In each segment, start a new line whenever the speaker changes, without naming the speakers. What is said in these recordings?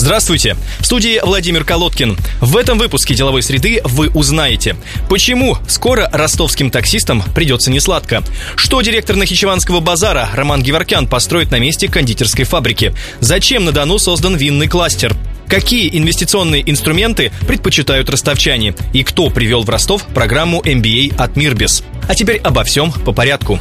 Здравствуйте! В студии Владимир Колодкин. В этом выпуске «Деловой среды» вы узнаете, почему скоро ростовским таксистам придется несладко, что директор Нахичеванского базара Роман Геворкян построит на месте кондитерской фабрики, зачем на Дону создан винный кластер, Какие инвестиционные инструменты предпочитают ростовчане? И кто привел в Ростов программу MBA от Мирбис? А теперь обо всем по порядку.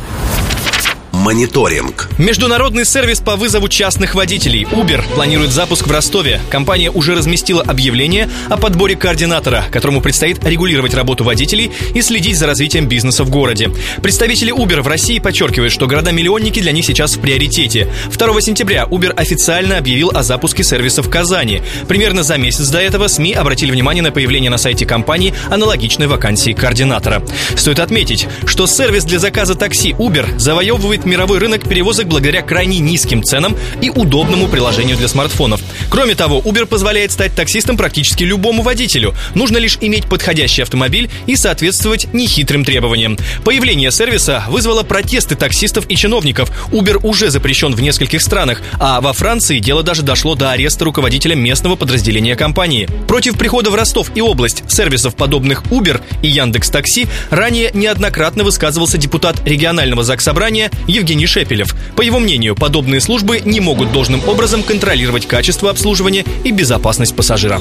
Мониторинг.
Международный сервис по вызову частных водителей Uber планирует запуск в Ростове. Компания уже разместила объявление о подборе координатора, которому предстоит регулировать работу водителей и следить за развитием бизнеса в городе. Представители Uber в России подчеркивают, что города-миллионники для них сейчас в приоритете. 2 сентября Uber официально объявил о запуске сервиса в Казани. Примерно за месяц до этого СМИ обратили внимание на появление на сайте компании аналогичной вакансии координатора. Стоит отметить, что сервис для заказа такси Uber завоевывает мировой рынок перевозок благодаря крайне низким ценам и удобному приложению для смартфонов. Кроме того, Uber позволяет стать таксистом практически любому водителю. Нужно лишь иметь подходящий автомобиль и соответствовать нехитрым требованиям. Появление сервиса вызвало протесты таксистов и чиновников. Uber уже запрещен в нескольких странах, а во Франции дело даже дошло до ареста руководителя местного подразделения компании. Против прихода в Ростов и область сервисов, подобных Uber и Яндекс Такси, ранее неоднократно высказывался депутат регионального заксобрания Евгений Шепелев. По его мнению, подобные службы не могут должным образом контролировать качество обслуживания и безопасность пассажира.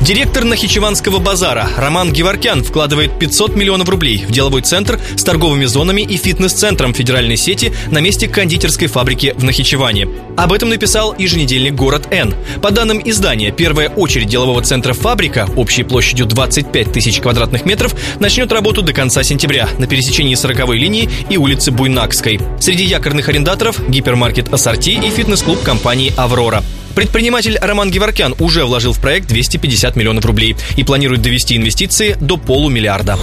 Директор Нахичеванского базара Роман Геворкян вкладывает 500 миллионов рублей в деловой центр с торговыми зонами и фитнес-центром федеральной сети на месте кондитерской фабрики в Нахичеване. Об этом написал еженедельник «Город Н». По данным издания, первая очередь делового центра «Фабрика» общей площадью 25 тысяч квадратных метров начнет работу до конца сентября на пересечении 40-й линии и улицы Буйнакской. Среди якорных арендаторов – гипермаркет «Ассорти» и фитнес-клуб компании «Аврора». Предприниматель Роман Геворкян уже вложил в проект 250 миллионов рублей и планирует довести инвестиции до полумиллиарда.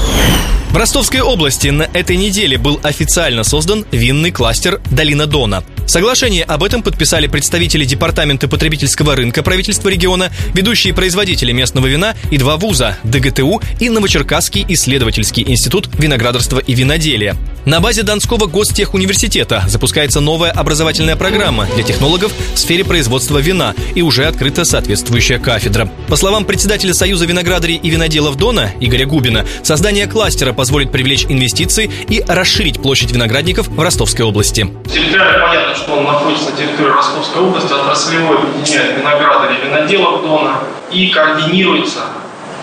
В Ростовской области на этой неделе был официально создан винный кластер «Долина Дона». Соглашение об этом подписали представители Департамента потребительского рынка правительства региона, ведущие производители местного вина и два вуза – ДГТУ и Новочеркасский исследовательский институт виноградарства и виноделия. На базе Донского гостехуниверситета запускается новая образовательная программа для технологов в сфере производства вина и уже открыта соответствующая кафедра. По словам председателя Союза виноградарей и виноделов Дона Игоря Губина, создание кластера позволит привлечь инвестиции и расширить площадь виноградников в Ростовской области.
Территориально понятно, что он находится на территории Ростовской области, отраслевой объединяет виноградарей и виноделов Дона и координируется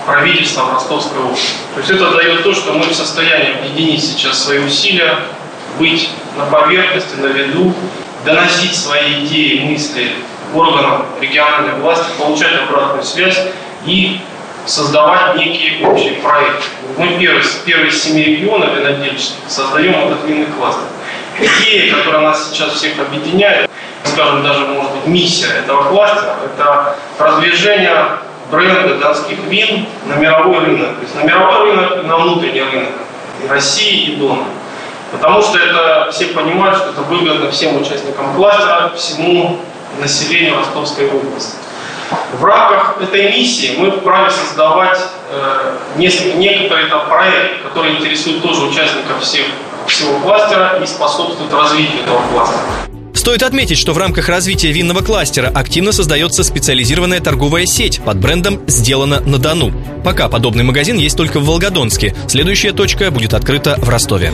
правительством Ростовской области. То есть это дает то, что мы в состоянии объединить сейчас свои усилия, быть на поверхности, на виду, доносить свои идеи, мысли органам региональной власти, получать обратную связь и создавать некие общие проекты. Мы первый, первый из семи регионов винодельческих создаем этот винный кластер. Идея, которая нас сейчас всех объединяет, скажем, даже, может быть, миссия этого кластера, это продвижение бренда донских вин на мировой рынок. То есть на мировой рынок и на внутренний рынок и России, и Дона. Потому что это все понимают, что это выгодно всем участникам кластера, всему населению Ростовской области. В рамках этой миссии мы вправе создавать э, несколько, некоторые там, проекты, которые интересуют тоже участников всех, всего кластера и способствуют развитию этого кластера.
Стоит отметить, что в рамках развития винного кластера активно создается специализированная торговая сеть под брендом «Сделано на Дону». Пока подобный магазин есть только в Волгодонске. Следующая точка будет открыта в Ростове.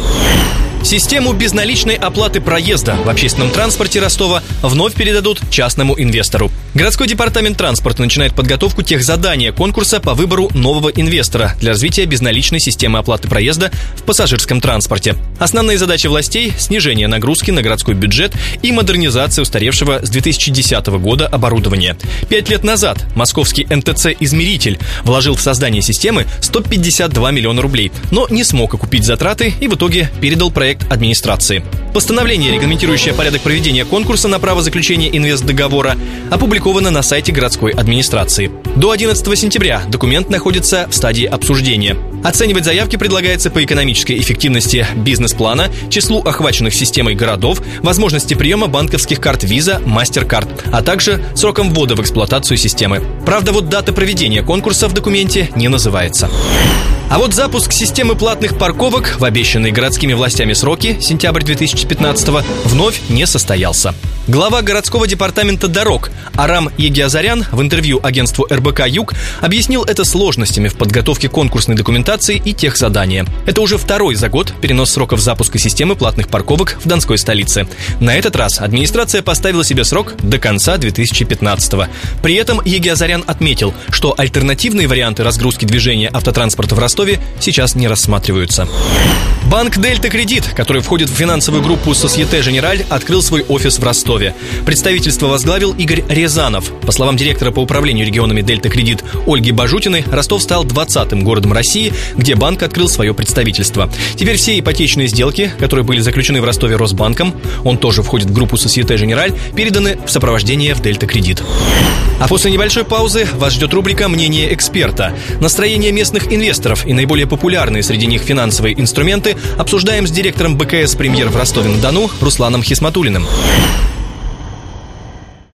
Систему безналичной оплаты проезда в общественном транспорте Ростова вновь передадут частному инвестору. Городской департамент транспорта начинает подготовку тех задания конкурса по выбору нового инвестора для развития безналичной системы оплаты проезда в пассажирском транспорте. Основные задачи властей – снижение нагрузки на городской бюджет и модернизация устаревшего с 2010 года оборудования. Пять лет назад московский МТЦ «Измеритель» вложил в создание системы 152 миллиона рублей, но не смог окупить затраты и в итоге передал проект проект администрации. Постановление, регламентирующее порядок проведения конкурса на право заключения инвестдоговора, опубликовано на сайте городской администрации. До 11 сентября документ находится в стадии обсуждения. Оценивать заявки предлагается по экономической эффективности бизнес-плана, числу охваченных системой городов, возможности приема банковских карт Visa, MasterCard, а также сроком ввода в эксплуатацию системы. Правда, вот дата проведения конкурса в документе не называется. А вот запуск системы платных парковок в обещанные городскими властями сроки, сентябрь 2015 вновь не состоялся. Глава городского департамента дорог Арам Егиазарян в интервью агентству РБК «Юг» объяснил это сложностями в подготовке конкурсной документации и тех задания. Это уже второй за год перенос сроков запуска системы платных парковок в Донской столице. На этот раз администрация поставила себе срок до конца 2015 -го. При этом Егиазарян отметил, что альтернативные варианты разгрузки движения автотранспорта в Ростове сейчас не рассматриваются. Банк «Дельта Кредит», который входит в финансовую группу «Сосьете Женераль», открыл свой офис в Ростове. Представительство возглавил Игорь Рязанов. По словам директора по управлению регионами «Дельта Кредит» Ольги Бажутиной, Ростов стал 20-м городом России, где банк открыл свое представительство. Теперь все ипотечные сделки, которые были заключены в Ростове Росбанком, он тоже входит в группу «Сосьете Женераль», переданы в сопровождение в «Дельта Кредит». А после небольшой паузы вас ждет рубрика «Мнение эксперта». Настроение местных инвесторов и наиболее популярные среди них финансовые инструменты обсуждаем с директором БКС «Премьер» в Ростове-на-Дону Русланом Хисматулиным.